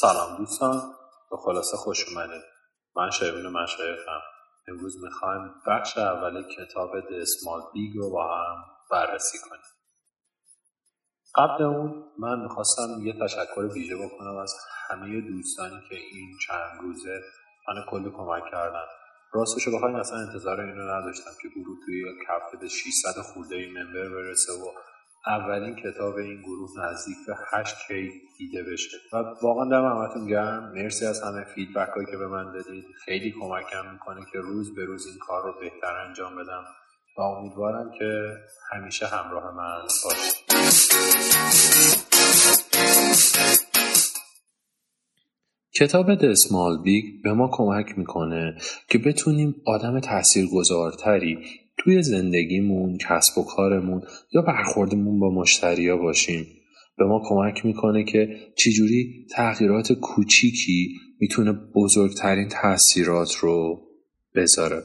سلام دوستان به خلاصه خوش اومدید. من شایبین مشایخم. امروز می‌خوایم بخش اول کتاب Small Big رو با هم بررسی کنیم. قبل اون من می‌خواستم یه تشکر ویژه بکنم از همه دوستانی که این چند روزه من کلی کمک کردن. راستش رو بخواین اصلا انتظار اینو نداشتم که گروه توی کفته به 600 خورده این ممبر برسه و اولین کتاب این گروه نزدیک به 8 کی دیده بشه. و واقعا دم همتون گرم. مرسی از همه فیدبک هایی که به من دادید. خیلی کمکم می‌کنه که روز به روز این کار رو بهتر انجام بدم. و امیدوارم که همیشه همراه من باشید. کتاب Small Big به ما کمک می‌کنه که بتونیم آدم تاثیرگذارتری توی زندگیمون، کسب و کارمون یا برخوردمون با مشتریا باشیم. به ما کمک می‌کنه که چجوری تغییرات کوچیکی می‌تونه بزرگترین تاثیرات رو بذاره.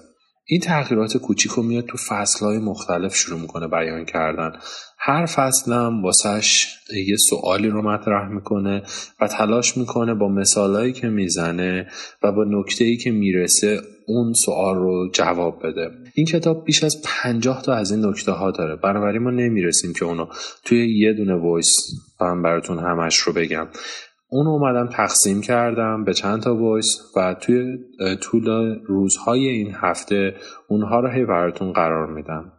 این تغییرات کوچیک رو میاد تو فصلهای مختلف شروع می‌کنه بیان کردن. هر فصلم واسهش یه سوالی رو مطرح می‌کنه و تلاش می‌کنه با مثالهایی که می‌زنه و با نکته که می‌رسه اون سوال رو جواب بده. این کتاب بیش از پنجاه تا از این نکته ها داره. بنابراین ما نمی‌رسیم که اونو توی یه دونه voice هم براتون همش رو بگم. اون اومدم تقسیم کردم به چند تا voice و توی طول روزهای این هفته اونها رو هی براتون قرار میدم.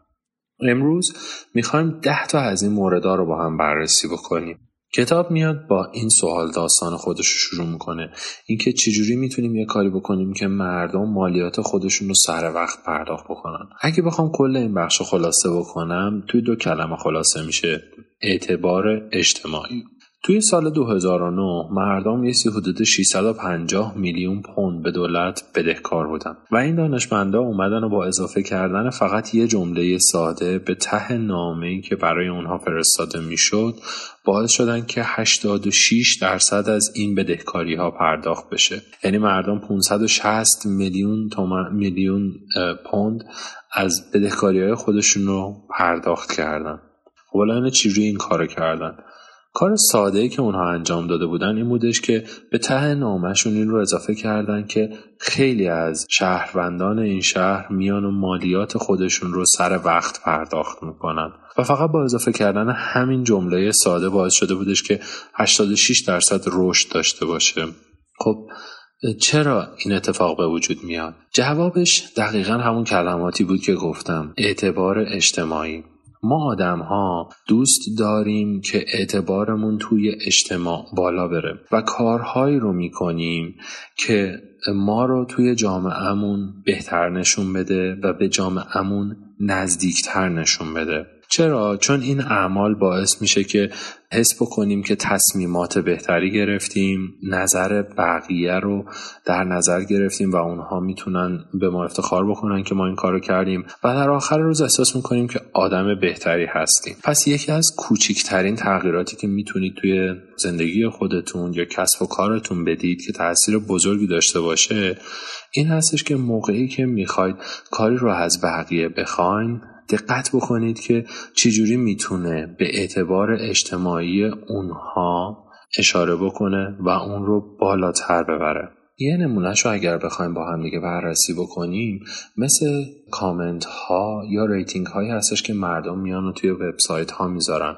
امروز می‌خوایم ده تا از این موردها رو با هم بررسی بکنیم. کتاب میاد با این سوال داستان خودش رو شروع می‌کنه. اینکه چجوری می‌تونیم یه کاری بکنیم که مردم مالیات خودشون رو سر وقت پرداخت بکنن. اگه بخوام کل این بخش خلاصه بکنم توی دو کلمه خلاصه میشه. اعتبار اجتماعی. توی سال 2009 مردم یه سی حدود 650 میلیون پوند به دولت بدهکار بودن و این دانشمندا اومدن و با اضافه کردن فقط یه جمله ساده به ته نامه‌ای که برای اونها فرستاده می‌شد باعث شدن که 86 درصد از این بدهکاری ها پرداخت بشه. یعنی مردم 560 میلیون میلیون پوند از بدهکاری های خودشون رو پرداخت کردن. خب الان چجوری این کارو کردن؟ کار ساده ای که اونها انجام داده بودن این بودش که به ته نامشون این رو اضافه کردن که خیلی از شهروندان این شهر میان و مالیات خودشون رو سر وقت پرداخت می‌کنن. و فقط با اضافه کردن همین جمله ساده باعث شده بودش که 86 درصد رشد داشته باشه. خب چرا این اتفاق به وجود میاد؟ جوابش دقیقا همون کلماتی بود که گفتم. اعتبار اجتماعی. ما آدم ها دوست داریم که اعتبارمون توی اجتماع بالا بره و کارهایی رو می‌کنیم که ما رو توی جامعهمون بهتر نشون بده و به جامعهمون نزدیکتر نشون بده. چرا؟ چون این اعمال باعث میشه که حس بکنیم که تصمیمات بهتری گرفتیم نظر بقیه رو در نظر گرفتیم و اونها می‌تونن به ما افتخار بکنن که ما این کارو کردیم و در آخر روز احساس می‌کنیم که آدم بهتری هستیم. پس یکی از کوچکترین تغییراتی که می‌تونید توی زندگی خودتون یا کسب و کارتون بدید که تاثیر بزرگی داشته باشه این هستش که موقعی که می‌خواید کاری رو از بقیه بخواین دقت بکنید که چجوری می‌تونه به اعتبار اجتماعی اونها اشاره بکنه و اون رو بالاتر ببره. یه نمونهش رو اگر بخوایم با هم دیگه بررسی بکنیم مثل کامنت ها یا rating هایی هستش که مردم میان و توی وبسایت ها می‌ذارن.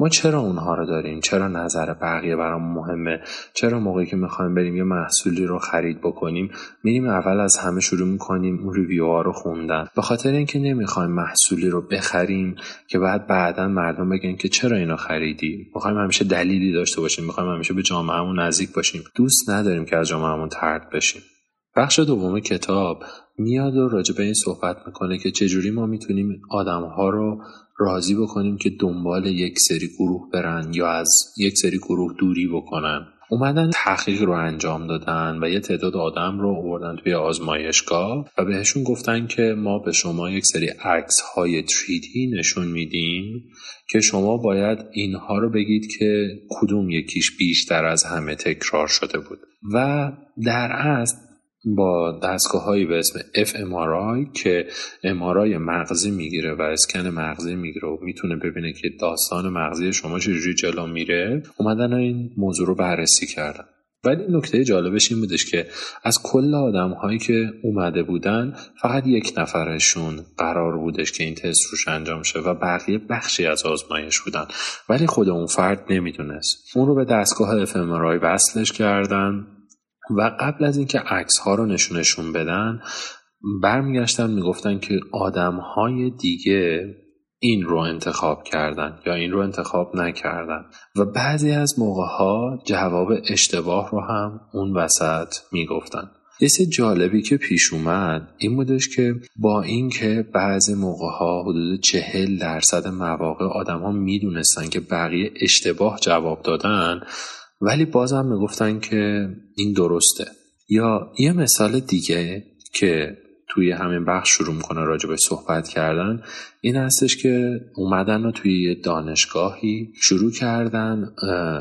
ما چرا اونها رو داریم؟ چرا نظر بقیه برام مهمه؟ چرا موقعی که می‌خوایم بریم یه محصولی رو خرید بکنیم میریم اول از همه شروع می‌کنیم اون ریویو ها رو خوندن؟ به خاطر اینکه نمی‌خوایم محصولی رو بخریم که بعد بعدا مردم بگن که چرا اینو خریدی؟ می‌خوایم همیشه دلیلی داشته باشیم می‌خوایم همیشه به جامعهمون نزدیک باشیم. دوست نداریم که از جامعهمون ترد بشیم. بخش دوم کتاب میاد و راجع به این صحبت می‌کنه که چجوری ما می‌تونیم آدمها رو راضی بکنیم که دنبال یک سری گروه برن یا از یک سری گروه دوری بکنن. اومدن تحقیق رو انجام دادن و یه تعداد آدم رو آوردن توی آزمایشگاه و بهشون گفتن که ما به شما یک سری عکس های تریدی نشون میدیم که شما باید اینها رو بگید که کدوم یکیش بیشتر از همه تکرار شده بود. و در اصل با هایی به اسم fMRI که MRI مغزی می‌گیره و اسکن مغزی می‌گیره و می‌تونه ببینه که داستان مغزی شما چجوری جلو میره اومدن این موضوع رو بررسی کردن. ولی نکته جالبش این بودش که از کل آدم هایی که اومده بودن فقط یک نفرشون قرار بودش که این تست روش انجام شه و بقیه بخشی از آزمایش بودن. ولی خود اون فرد نمی‌دونست. اون رو به دستگاه افمرای وصلش کردن. و قبل از اینکه عکس ها رو نشونشون بدن برمیگشتن می‌گفتن که آدم های دیگه این رو انتخاب کردن یا این رو انتخاب نکردن. و بعضی از موقع ها جواب اشتباه رو هم اون وسط می‌گفتن. یه جالبی که پیش اومد این بودش که با اینکه بعضی موقع ها حدود چهل درصد مواقع آدم ها که بقیه اشتباه جواب دادن ولی بازم می‌گفتن که این درسته. یا یه مثال دیگه که توی همین بخش شروع می‌کنه به صحبت کردن این هستش که اومدن و توی دانشگاهی شروع کردن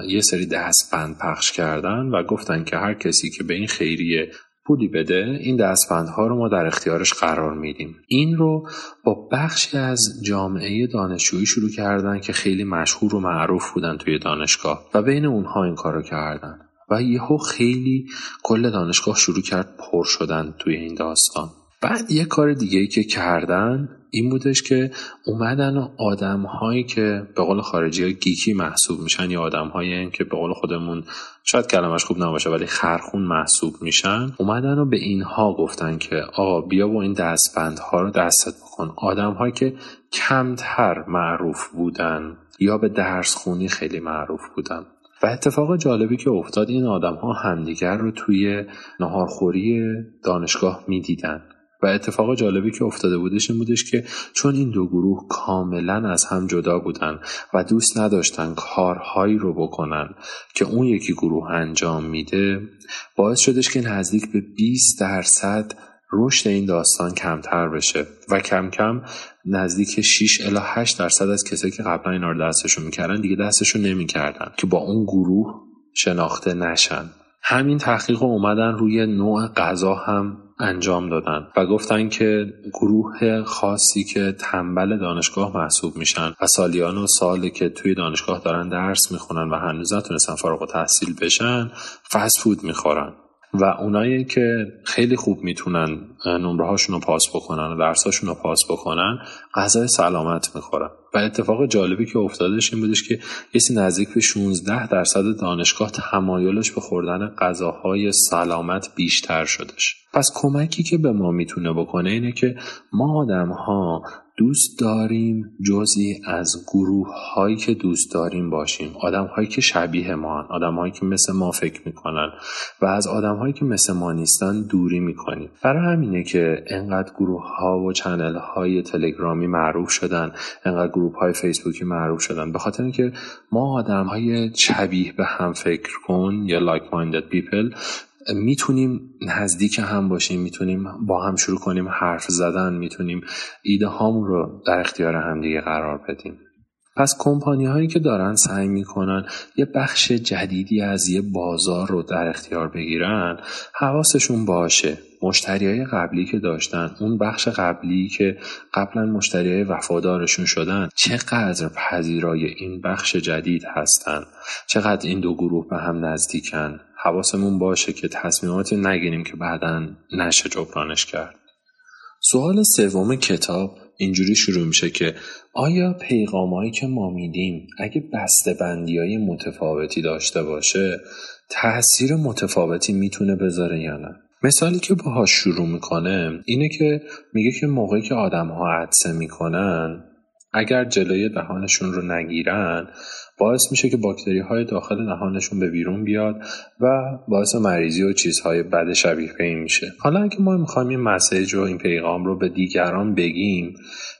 یه سری دستبند پخش کردن و گفتن که هر کسی که به این خیریه پولی بده این دستبندها رو ما در اختیارش قرار میدیم. این رو با بخشی از جامعه دانشجویی شروع کردن که خیلی مشهور و معروف بودن توی دانشگاه و بین اونها این کارو کردن. و یهو خیلی کل دانشگاه شروع کرد پر شدن توی این داستان. بعد یه کار دیگه ای که کردن این بودش که اومدن و آدم هایی که به قول خارجی ها گیکی محسوب میشن یا آدم هایی که به قول خودمون شاید کلمش خوب نباشه ولی خرخون محسوب میشن اومدن و به اینها گفتن که آقا بیا با این ها رو دستت بکن. آدم هایی که کمتر معروف بودن یا به درس خونی خیلی معروف بودن. و اتفاق جالبی که افتاد این آدم ها همدیگر رو توی نهارخوری دانشگاه می‌دیدن. و اتفاق جالبی که افتاده بودش این بودش که چون این دو گروه کاملا از هم جدا بودن و دوست نداشتن کارهایی رو بکنن که اون یکی گروه انجام میده باعث شدش که نزدیک به 20 درصد رشد این داستان کمتر بشه و کم کم نزدیک 6 الی 8 درصد از کسایی که قبلا اینا رو دستشون می‌کردن دیگه دستشون نمی‌کردن که با اون گروه شناخته نشن. همین تحقیق اومدن روی نوع غذا هم انجام دادن و گفتن که گروه خاصی که تنبل دانشگاه محسوب میشن و سالیان و سالی که توی دانشگاه دارن درس می‌خونن و هنوز نتونستن فارغ و تحصیل بشن فست فود می‌خورن. و اونایی که خیلی خوب می‌تونن نمره هاشون رو پاس بکنن و درساشون رو پاس بکنن غذای سلامت می‌خورن. و اتفاق جالبی که افتادش این بودش که کسی نزدیک به 16 درصد دانشگاه تمایلش به خوردن غذاهای سلامت بیشتر شدش. پس کمکی که به ما می‌تونه بکنه اینه که ما آدم ها دوست داریم جزی از گروه هایی که دوست داریم باشیم آدم هایی که شبیه ما هن. آدم هایی که مثل ما فکر می‌کنن و از آدم هایی که مثل ما نیستن دوری می‌کنیم برای همینه که انقدر گروه ها و چنل های تلگرامی معروف شدن انقدر گروه های فیسبوکی معروف شدن به خاطر اینکه ما آدم های شبیه به هم فکر کن یا like minded people می‌تونیم نزدیک هم باشیم می‌تونیم با هم شروع کنیم حرف زدن می‌تونیم ایده هامون رو در اختیار همدیگه قرار بدیم. پس کمپانی هایی که دارن سعی می‌کنن یه بخش جدیدی از یه بازار رو در اختیار بگیرن حواسشون باشه. مشتری های قبلی که داشتن اون بخش قبلی که قبلا مشتری های وفادارشون شدن چقدر پذیرای این بخش جدید هستن؟ چقدر این دو گروه به هم نزدیکن؟ حواسمون باشه که تصمیماتی نگیریم که بعدا نشه جبرانش کرد. سوال سوم کتاب اینجوری شروع میشه که آیا پیغامهایی که ما میدیم اگه بسته بندی های متفاوتی داشته باشه تاثیر متفاوتی می‌تونه بذاره یا نه؟ مثالی که باهاش شروع می‌کنه اینه که میگه که موقعی که آدم ها عدسه می‌کنن اگر جلوی دهانشون رو نگیرن باعث میشه که باکتری های داخل دهانشون به بیرون بیاد و باعث مریضی و چیزهای بد شبیه به این میشه. حالا اگه ما می‌خوایم این مسیج و این پیغام رو به دیگران بگیم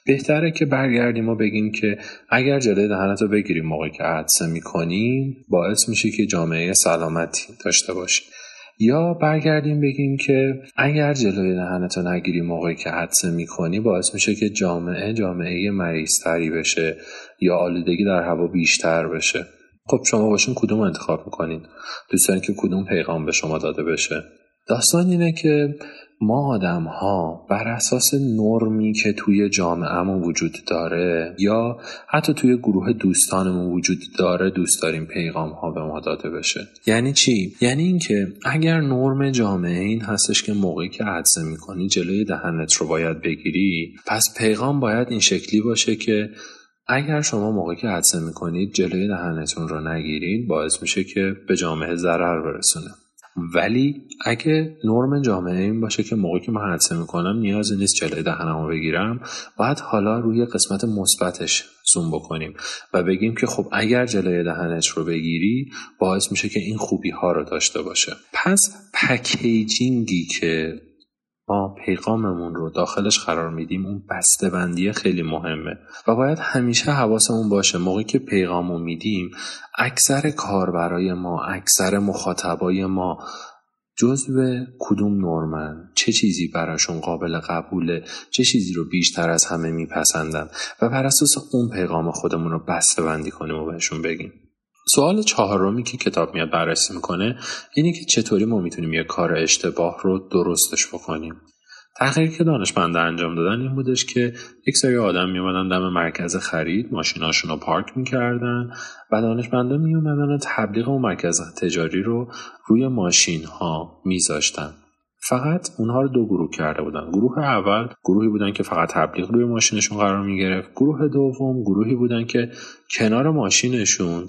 بهتره که برگردیم و بگیم که اگر جلوی دهانت رو بگیریم موقعی که عدسه می‌کنیم باعث میشه که جامعه سلامتی داشته باشیم یا برگردیم بگیم که اگر جلوی دهنتو نگیری موقعی که حدسه می‌کنی باعث میشه که جامعه جامعه مریضتری بشه یا آلودگی در هوا بیشتر بشه. خب شما باشین کدوم انتخاب می‌کنین؟ دوست که کدوم پیغام به شما داده بشه؟ داستان اینه که ما آدم ها بر اساس نرمی که توی جامعهمون وجود داره یا حتی توی گروه دوستانمون وجود داره دوست داریم پیغام ها به ما داده بشه. یعنی چی؟ یعنی اینکه اگر نرم جامعه این هستش که موقعی که عدسه می‌کنی جلوی دهنت رو باید بگیری پس پیغام باید این شکلی باشه که اگر شما موقعی که عدسه می‌کنید جلوی دهنتون رو نگیرید باعث میشه که به جامعه ضرر برسونه. ولی اگه نرم جامعه این باشه که موقعی که من حدسه می‌کنم نیازی نیست جلوی دهنمو بگیرم. باید حالا روی قسمت مثبتش زوم بکنیم و بگیم که خب اگر جلوی دهنت رو بگیری باعث میشه که این خوبی ها رو داشته باشه. پس پکیجینگی که ما پیغاممون رو داخلش قرار میدیم اون بسته بندی خیلی مهمه و باید همیشه حواسمون باشه موقعی که پیغامو میدیم اکثر کاربرای ما اکثر مخاطبای ما جزو کدوم نورمن؟ چه چیزی براشون قابل قبوله؟ چه چیزی رو بیشتر از همه میپسندن؟ و بر اساس اون پیغام خودمون رو بسته بندی کنیم و بهشون بگیم. سوال چهارمی که کتاب میاد بررسی می‌کنه اینه که چطوری ما می‌تونیم یه کار اشتباه رو درستش بکنیم. تحقیقی که دانشمنده انجام دادن این بودش که یک سری آدم میومدن دم مرکز خرید ماشیناشون رو پارک می‌کردن و دانشمنده میومدن تبلیغ اون مرکز تجاری رو روی ماشین ها میذاشتن. فقط اونها رو دو گروه کرده بودن. گروه اول گروهی بودن که فقط تبلیغ روی ماشینشون قرار می‌گرفت. گروه دوم گروهی بودن که کنار ماشینشون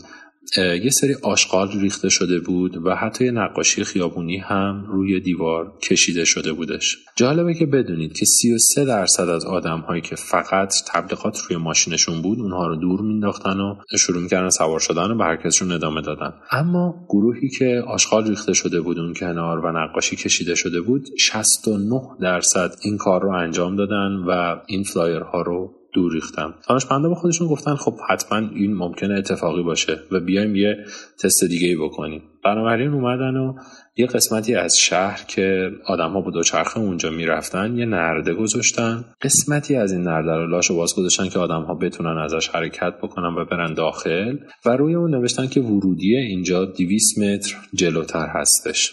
یه سری آشغال ریخته شده بود و حتی نقاشی خیابونی هم روی دیوار کشیده شده بودش. جالبه که بدونید که 33 درصد از آدم هایی که فقط تبلیغات روی ماشینشون بود اونها رو دور مینداختن و شروع می‌کردن سوار شدن و به هر ادامه دادن. اما گروهی که آشغال ریخته شده بود اون کنار و نقاشی کشیده شده بود 69 درصد این کار رو انجام دادن و این فلایرها رو دور ریختم. دانشمندا به خودشون گفتن خب حتما این ممکنه اتفاقی باشه و بیایم یه تست دیگه ای بکنیم. بنابراین اومدن و یه قسمتی از شهر که آدم با دوچرخه اونجا می‌رفتن یه نرده گذاشتن. قسمتی از این نرده رو لاش باز گذاشتن که آدم ها بتونن ازش حرکت بکنن و برن داخل و روی اون نوشتن که ورودی اینجا 200 متر جلوتر هستش.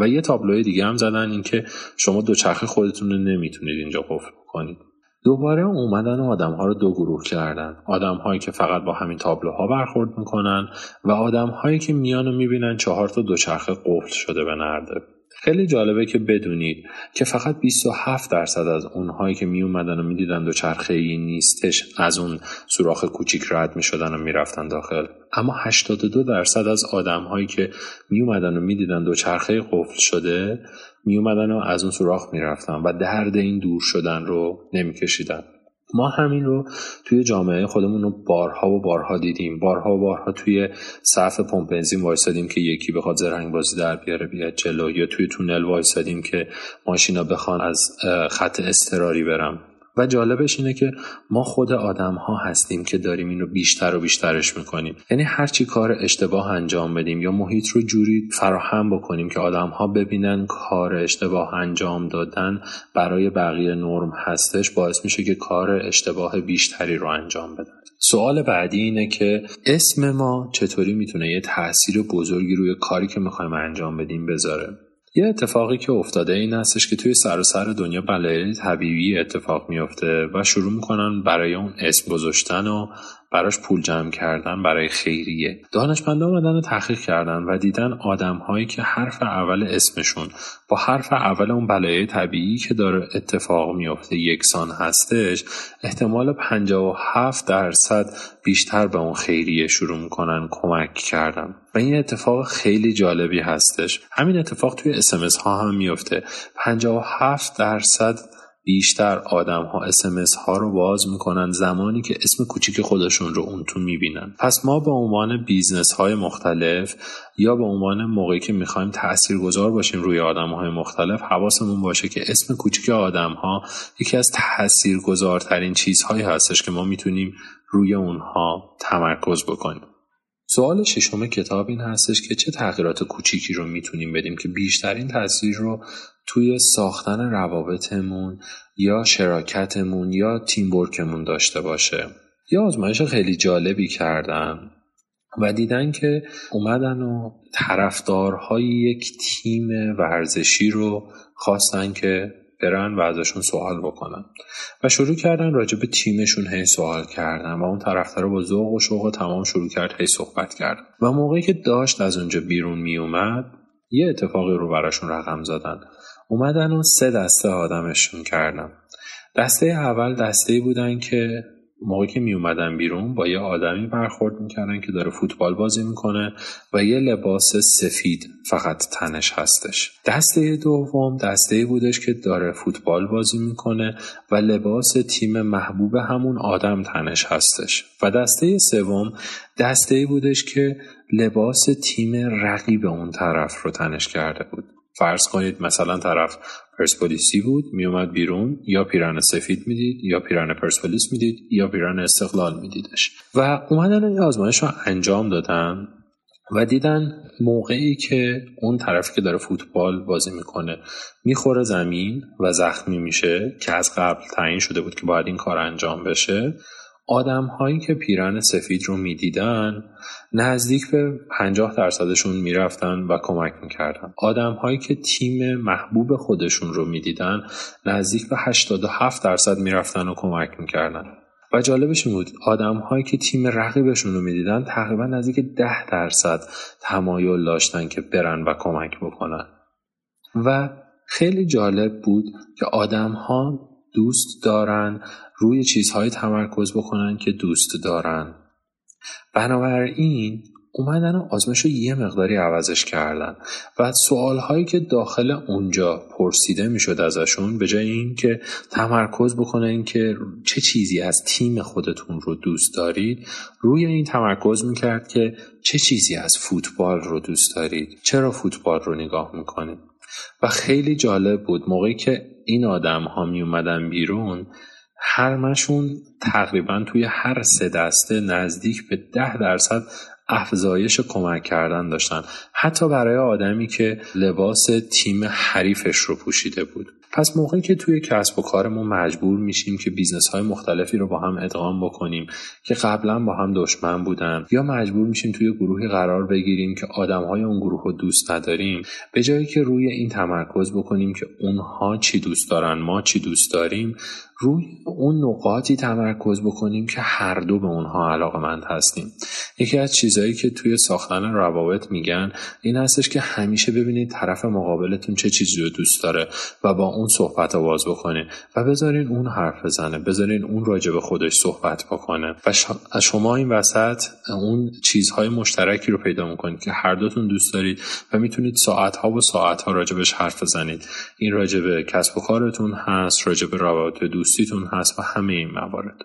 و یه تابلوی دیگه هم زدن اینکه شما دوچرخه خودتون رو نمی‌تونید اینجا قفل کنید دوباره اومدن آدم ها رو دو گروه کردن. آدم هایی که فقط با همین تابلوها برخورد می‌کنن و آدم هایی که میان و می‌بینن چهار تا دوچرخه قفل شده به نرده خیلی جالبه که بدونید که فقط 27 درصد از اونهایی که می اومدن و می‌دیدن دوچرخه ای نیستش از اون سوراخ کوچیک رد می شدن و می‌رفتن داخل. اما 82 درصد از آدم هایی که می اومدن و می‌دیدن دوچرخه قفل شده می اومدن و از اون سوراخ می‌رفتن و درد این دور شدن رو نمیکشیدن. ما همین رو توی جامعه خودمون رو بارها و بارها دیدیم. بارها و بارها توی صف پمپ بنزین وایسادیم که یکی بخواد زرنگ بازی در بیاره بیاد جلو. یا توی تونل وایسادیم که ماشینا بخوان از خط استراری برم و جالبش اینه که ما خود آدم ها هستیم که داریم این رو بیشتر و بیشترش می‌کنیم. یعنی هرچی کار اشتباه انجام بدیم یا محیط رو جوری فراهم بکنیم که آدم ها ببینن کار اشتباه انجام دادن برای بقیه نرم هستش باعث میشه که کار اشتباه بیشتری رو انجام بدن. سوال بعدی اینه که اسم ما چطوری می‌تونه یه تاثیر بزرگی روی کاری که می‌خوایم انجام بدیم بذاره؟ یه اتفاقی که افتاده این هستش که توی سر و سر دنیا بلایای طبیعی اتفاق میافته و شروع می‌کنن برای اون اسم گذاشتن و براش پول جمع کردن برای خیریه. دانشمندان آمدن تحقیق کردن و دیدن آدم هایی که حرف اول اسمشون با حرف اول اون بلایای طبیعی که داره اتفاق میافته یکسان هستش احتمال 57 درصد بیشتر به اون خیریه شروع می‌کنن کمک کردن. و این اتفاق خیلی جالبی هستش. همین اتفاق توی اسمس ها هم میفته 57 درصد بیشتر آدم ها SMS ها رو باز می‌کنن زمانی که اسم کوچیک خودشون رو اون تو می‌بینن. پس ما به عنوان business های مختلف یا به عنوان موقعی که می‌خوایم گذار باشیم روی آدم های مختلف حواسمون باشه که اسم کوچیک آدم ها یکی از تاثیرگذارترین چیزهایی هستش که ما می‌تونیم روی اونها تمرکز بکنیم. سوال ششم کتاب این هستش که چه تغییرات کوچیکی رو می‌تونیم بدیم که بیشترین تاثیر رو توی ساختن روابطمون یا شراکتمون یا تیم داشته باشه. یه آزمایش خیلی جالبی کردن و دیدن که اومدن و طرفدارهای یک تیم ورزشی رو خواستن که برن و ازشون سوال بکنن. و شروع کردن راجع به تیمشون هی سوال کردن و اون طرفدار با ذوق و شوق تمام شروع کرد هی صحبت کردن. و موقعی که داشت از اونجا بیرون می اومد یه اتفاقی رو براشون رقم زدن. اومدن و سه دسته آدمشون کردن. دسته اول دسته بودن که موقعی که می اومدن بیرون با یه آدمی برخورد می‌کردن که داره فوتبال بازی می‌کنه و یه لباس سفید فقط تنش هستش. دسته دوم دسته بودش که داره فوتبال بازی می‌کنه و لباس تیم محبوب همون آدم تنش هستش. و دسته سوم دسته بودش که لباس تیم رقیب اون طرف رو تنش کرده بود. فرض کنید مثلا طرف پرسپولیسی بود میومد بیرون یا پیران سفید می‌دید یا پیران پرسپولیس می‌دید یا پیران استقلال میدیدش. و اومدن این آزمایش رو انجام دادن و دیدن موقعی که اون طرفی که داره فوتبال بازی می‌کنه می‌خوره زمین و زخمی میشه که از قبل تعیین شده بود که باید این کار انجام بشه. آدم هایی که پیرن سفید رو می‌دیدن نزدیک به 50 درصدشون می‌رفتن و کمک می‌کردن. آدم هایی که تیم محبوب خودشون رو می‌دیدن نزدیک به 87 درصد می‌رفتن و کمک می‌کردن. و جالبش این بود آدم هایی که تیم رقیبشون رو می‌دیدن تقریبا نزدیک 10 درصد تمایل داشتن که برن و کمک بکنن. و خیلی جالب بود که آدم ها دوست دارن روی چیزهایی تمرکز بکنن که دوست دارن. بنابراین اومدن و آزمایش رو یه مقداری عوضش کردن و سوال هایی که داخل اونجا پرسیده می‌شد ازشون به جای این که تمرکز بکنن که چه چیزی از تیم خودتون رو دوست دارید روی این تمرکز می‌کرد که چه چیزی از فوتبال رو دوست دارید؟ چرا فوتبال رو نگاه می‌کنید؟ و خیلی جالب بود. موقعی که این آدم ها می اومدن بیرون همشون تقریبا توی هر سه دسته نزدیک به ده درصد افزایش کمک کردن داشتن. حتی برای آدمی که لباس تیم حریفش رو پوشیده بود. پس موقعی که توی کسب و کارمون مجبور میشیم که business های مختلفی رو با هم ادغام بکنیم که قبلا با هم دشمن بودن یا مجبور میشیم توی گروهی قرار بگیریم که آدم های اون گروه رو دوست نداریم به جایی که روی این تمرکز بکنیم که اونها چی دوست دارن ما چی دوست داریم روی اون نقاطی تمرکز بکنیم که هر دو به اونها علاقمند هستیم. یکی از چیزهایی که توی ساختن روابط میگن این هستش که همیشه ببینید طرف مقابلتون چه چیزی رو دوست داره و با اون صحبت باز بکنید و بذارین اون حرف بزنه بذارین اون راجع به خودش صحبت بکنه. و شما این وسط اون چیزهای مشترکی رو پیدا می‌کنید که هر دوتون دوست دارید و می‌تونید ساعتها و ساعتها راجبش حرف بزنید. این راجع کسب و کارتون هست راجع به روابط دوستیتون هست و همه این موارد.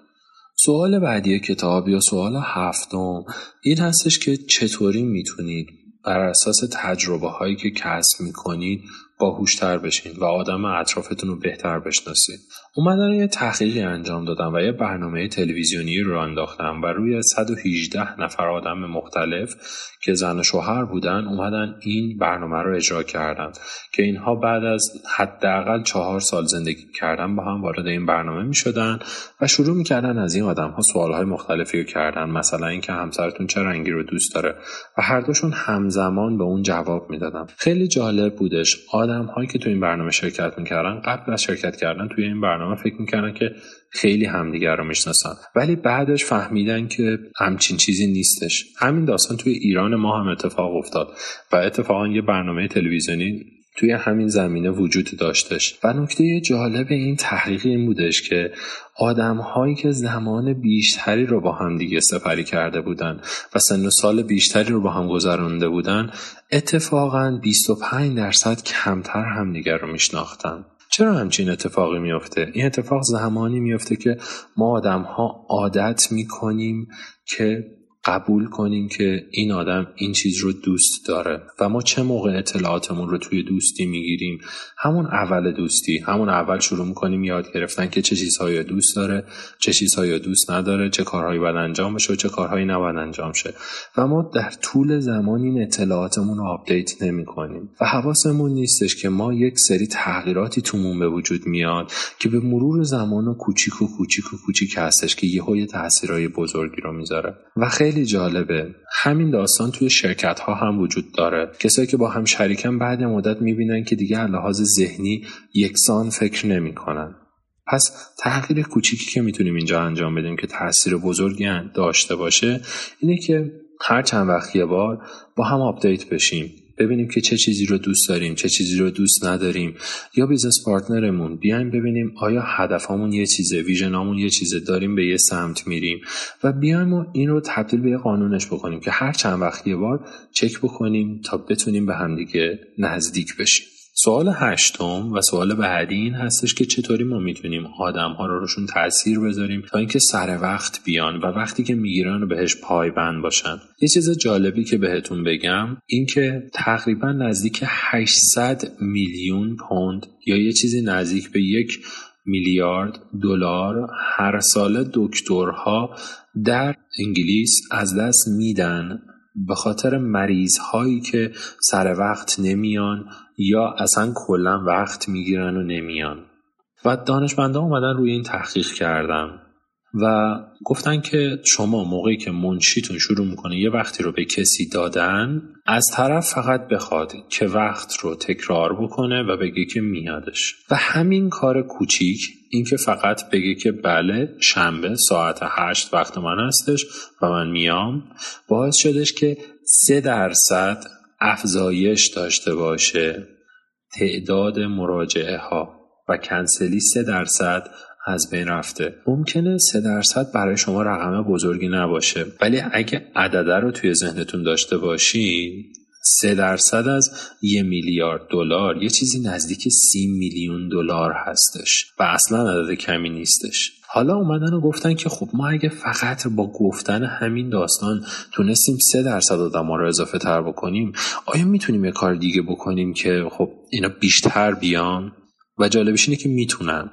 سوال بعدی کتاب یا سوال هفتم این هستش که چطوری می‌تونید بر اساس تجربه هایی که کسب می‌کنید باهوشتر بشین و آدم اطرافتون رو بهتر بشناسید اومدن یه تحقیقی انجام دادم و یه برنامه تلویزیونی رو انداختم و روی 118 نفر آدم مختلف که زن و شوهر بودن اومدن این برنامه رو اجرا کردن که اینها بعد از حداقل چهار سال زندگی کردن با هم وارد این برنامه می شدن و شروع می‌کردن از این آدم ها سوال های مختلفی رو کردن مثلا اینکه همسرتون چه رنگی رو دوست داره و هر دوشون همزمان به اون جواب می‌دادن خیلی جالب بودش. آدم هایی که تو این برنامه شرکت می‌کردن قبل از شرکت کردن توی این برنامه فکر می‌کردن که خیلی همدیگر رو می‌شناسن. ولی بعدش فهمیدن که همچین چیزی نیستش. همین داستان توی ایران ما هم اتفاق افتاد. و اتفاقا یه برنامه تلویزیونی توی همین زمینه وجود داشتش. و نکته جالب این تحقیق این بودش که آدم هایی که زمان بیشتری رو با هم دیگه سپری کرده بودن و سن و سال بیشتری رو با هم گذرانده بودن اتفاقا 25 درصد کمتر همدیگر رو میشناختن. چرا همچین اتفاقی میفته؟ این اتفاق زمانی میفته که ما آدم ها عادت می‌کنیم که قبول کنیم که این آدم این چیز رو دوست داره و ما چه موقع اطلاعاتمون رو توی دوستی می‌گیریم؟ همون اول دوستی همون اول شروع می‌کنیم یاد گرفتن که چه چیزهایی دوست داره چه چیزهایی دوست نداره چه کارهایی باید انجام بشه و چه کارهایی نباید انجام شه. و ما در طول زمان این اطلاعاتمون رو update نمی‌کنیم. و حواسمون نیستش که ما یک سری تغییراتی تومون به وجود میاد که به مرور زمان و کوچیک و کوچیک و کوچیک هستش که یهو یه تاثیرهای بزرگی رو می‌ذاره. و خیلی خیلی جالبه. همین داستان توی شرکت ها هم وجود داره. کسایی که با هم شریکن بعد مدت می‌بینن که دیگه لحاظ ذهنی یکسان فکر نمی‌کنن. پس تغییر کوچیکی که می‌تونیم اینجا انجام بدیم که تاثیر بزرگی داشته باشه اینه که هر چند وقت یه بار با هم update بشیم. ببینیم که چه چیزی رو دوست داریم چه چیزی رو دوست نداریم. با business partner مون بیایم ببینیم آیا هدفمون یه چیزه vision امون یه چیزه داریم به یه سمت میریم و بیایم و این رو تبدیل به یه قانونش بکنیم که هر چند وقت یه بار چک بکنیم تا بتونیم به همدیگه نزدیک بشیم. سوال هشتم و سوال بعدی این هستش که چطوری ما می‌تونیم آدم ها رو روشون تاثیر بذاریم تا اینکه سر وقت بیان و وقتی که می‌گیرن بهش پایبند باشن؟ یه چیز جالبی که بهتون بگم این که تقریبا نزدیک 800 میلیون پوند یا یه چیزی نزدیک به یک میلیارد دلار هر ساله دکترها در انگلیس از دست میدن. به خاطر مریض هایی که سر وقت نمیان یا اصلا کلا وقت می‌گیرن و نمیان. و دانشمندا اومدن روی این تحقیق کردن. و گفتن که شما موقعی که منشیتون شروع می‌کنه یه وقتی رو به کسی دادن از طرف فقط بخواد که وقت رو تکرار بکنه و بگه که میادش. و همین کار کوچیک اینکه فقط بگه که بله شنبه ساعت هشت وقت من هستش و من میام باعث شدش که سه درصد افزایش داشته باشه تعداد مراجعه ها و کنسلی سه درصد از بین رفته. ممکنه سه درصد برای شما رقم بزرگی نباشه. ولی اگه عدده رو توی ذهنتون داشته باشین سه درصد از یه میلیارد دلار یه چیزی نزدیک سی میلیون دلار هستش و اصلا عدد کمی نیستش. حالا اومدن و گفتن که خب ما اگه فقط با گفتن همین داستان تونستیم سه درصد آدم رو اضافه تر بکنیم آیا می‌تونیم یه کار دیگه بکنیم که خب اینا بیشتر بیان؟ و جالبش اینه که می‌تونن.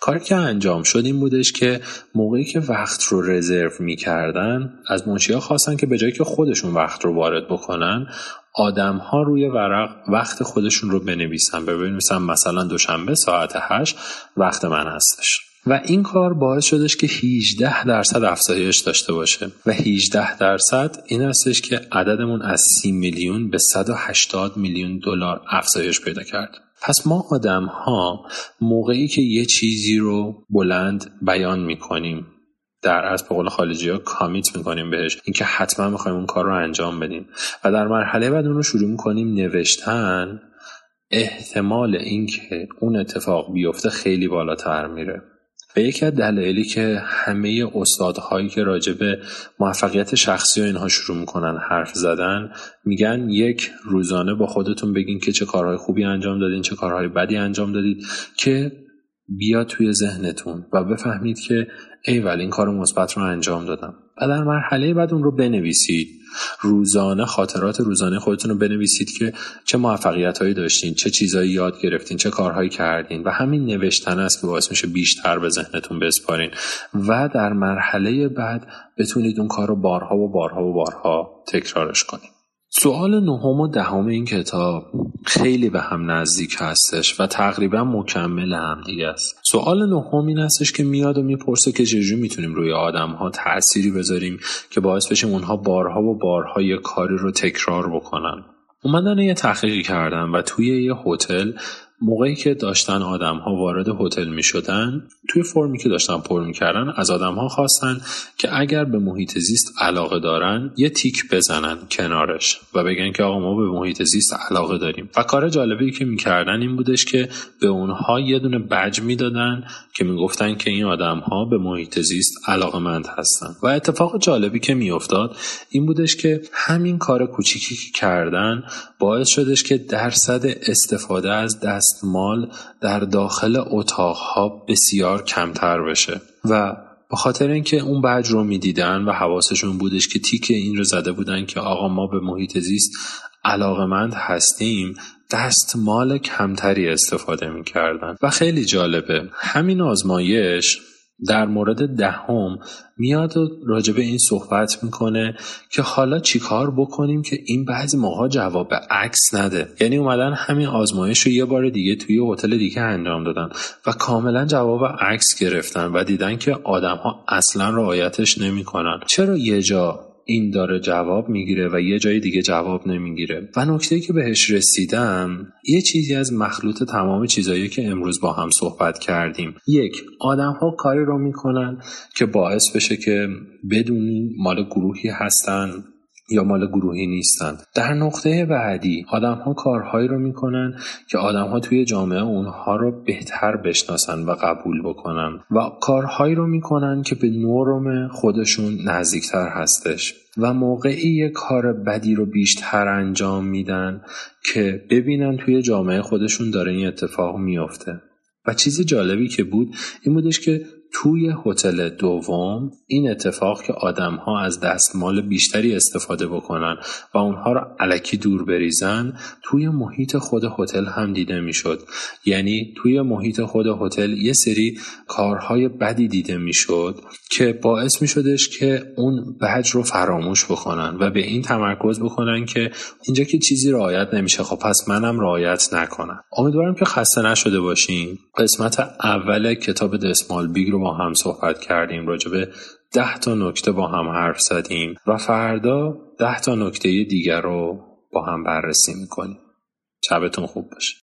کاری که انجام شد این بودش که موقعی که وقت رو رزرو می‌کردن از منشیا خواستن که به جایی که خودشون وقت رو وارد بکنن آدم ها روی ورق وقت خودشون رو بنویسن. بنویسن مثلا دوشنبه ساعت هشت وقت من هستش. و این کار باعث شدش که 18 درصد افزایش داشته باشه. و 18 درصد این هستش که عددمون از 30 میلیون به 180 میلیون دلار افزایش پیدا کرد. پس ما آدم ها موقعی که یه چیزی رو بلند بیان می‌کنیم در از به قول خارجی ها کامیت می‌کنیم بهش اینکه حتما می‌خوایم اون کار رو انجام بدیم. و در مرحله بعد اون رو شروع می‌کنیم نوشتن احتمال اینکه اون اتفاق بیفته خیلی بالاتر میره. و یکی از دلایلی که همه استادهایی که راجع به موفقیت شخصی و اینها شروع می‌کنن حرف زدن میگن یک روزانه با خودتون بگین که چه کارهای خوبی انجام دادین چه کارهای بدی انجام دادید که بیا توی ذهنتون و بفهمید که ایول این کار مثبت رو انجام دادم. و در مرحله بعد اون رو بنویسید. روزانه خاطرات روزانه خودتون رو بنویسید که چه موفقیت هایی داشتین چه چیزهایی یاد گرفتین چه کارهایی کردین و همین نوشتن است که باعث میشه بیشتر به ذهنتون بسپارین. و در مرحله بعد بتونید اون کار رو بارها و بارها و بارها تکرارش کنید. سوال نهم و دهم این کتاب خیلی به هم نزدیک هستش و تقریبا مکمل هم دیگه است. سوال نهم این هستش که میاد و می‌پرسه که چجوری می‌تونیم روی آدم ها تأثیری بذاریم که باعث بشیم اونها بارها و بارها یه کاری رو تکرار بکنن. اومدن یه تحقیقی کردن و توی یه هتل موقعی که داشتن آدم ها وارد هتل می شدن توی فرمی که داشتن پر می‌کردن از آدم ها خواستن که اگر به محیط زیست علاقه دارن یه تیک بزنن کنارش و بگن که آقا ما به محیط زیست علاقه داریم. و کار جالبی که می‌کردن این بودش که به اونها یه دونه بج می‌دادن که می‌گفتن که این آدم ها به محیط زیست علاقه مند هستن. و اتفاق جالبی که میافتاد این بودش که همین کار کوچیکی که کردن باعث شدش که درصد استفاده از دستمال در داخل اتاقها بسیار کمتر بشه. و به خاطر اینکه اون بج رو می‌دیدن و حواسشون بودش که تیک این رو زده بودن که آقا ما به محیط زیست علاقمند هستیم دستمال کمتری استفاده می‌کردن. و خیلی جالبه همین آزمایش در مورد دهم میاد و راجع به این صحبت می‌کنه که حالا چیکار بکنیم که این بعضی موقع جواب عکس نده. یعنی اومدن همین آزمایش رو یه بار دیگه توی هتل دیگه انجام دادن و کاملا جواب عکس گرفتن و دیدن که آدم ها اصلا رعایتش نمی‌کنن. چرا یه جا این داره جواب می‌گیره و یه جای دیگه جواب نمی‌گیره. و نکته که بهش رسیدم یه چیزی از مخلوط تمام چیزایی که امروز با هم صحبت کردیم. یک آدم ها کاری رو می‌کنن که باعث بشه که بدونی مال گروهی هستن. یا مال گروهی نیستن. در نقطه بعدی آدم ها کارهایی رو می‌کنن که آدم ها توی جامعه اونها رو بهتر بشناسن و قبول بکنن و کارهایی رو می‌کنن که به نورم خودشون نزدیکتر هستش و موقعی یه کار بدی رو بیشتر انجام میدن که ببینن توی جامعه خودشون داره این اتفاق میافته. و چیز جالبی که بود این بودش که توی هتل دوم این اتفاق که آدم ها از دستمال بیشتری استفاده بکنن و اونها رو الکی دور بریزن توی محیط خود هتل هم دیده می‌شد. یعنی توی محیط خود هتل یه سری کارهای بدی دیده می‌شد که باعث می شدش که اون بج رو فراموش بکنن و به این تمرکز بکنن که اینجا که چیزی رعایت نمیشه خب پس منم رعایت نکنم. امیدوارم که خسته نشده باشین. قسمت اول کتاب The Small Big رو هم صحبت کردیم راجع به ده تا نکته با هم حرف زدیم و فردا ده تا نکته دیگر رو با هم بررسی می‌کنیم. شبتون خوب باشه.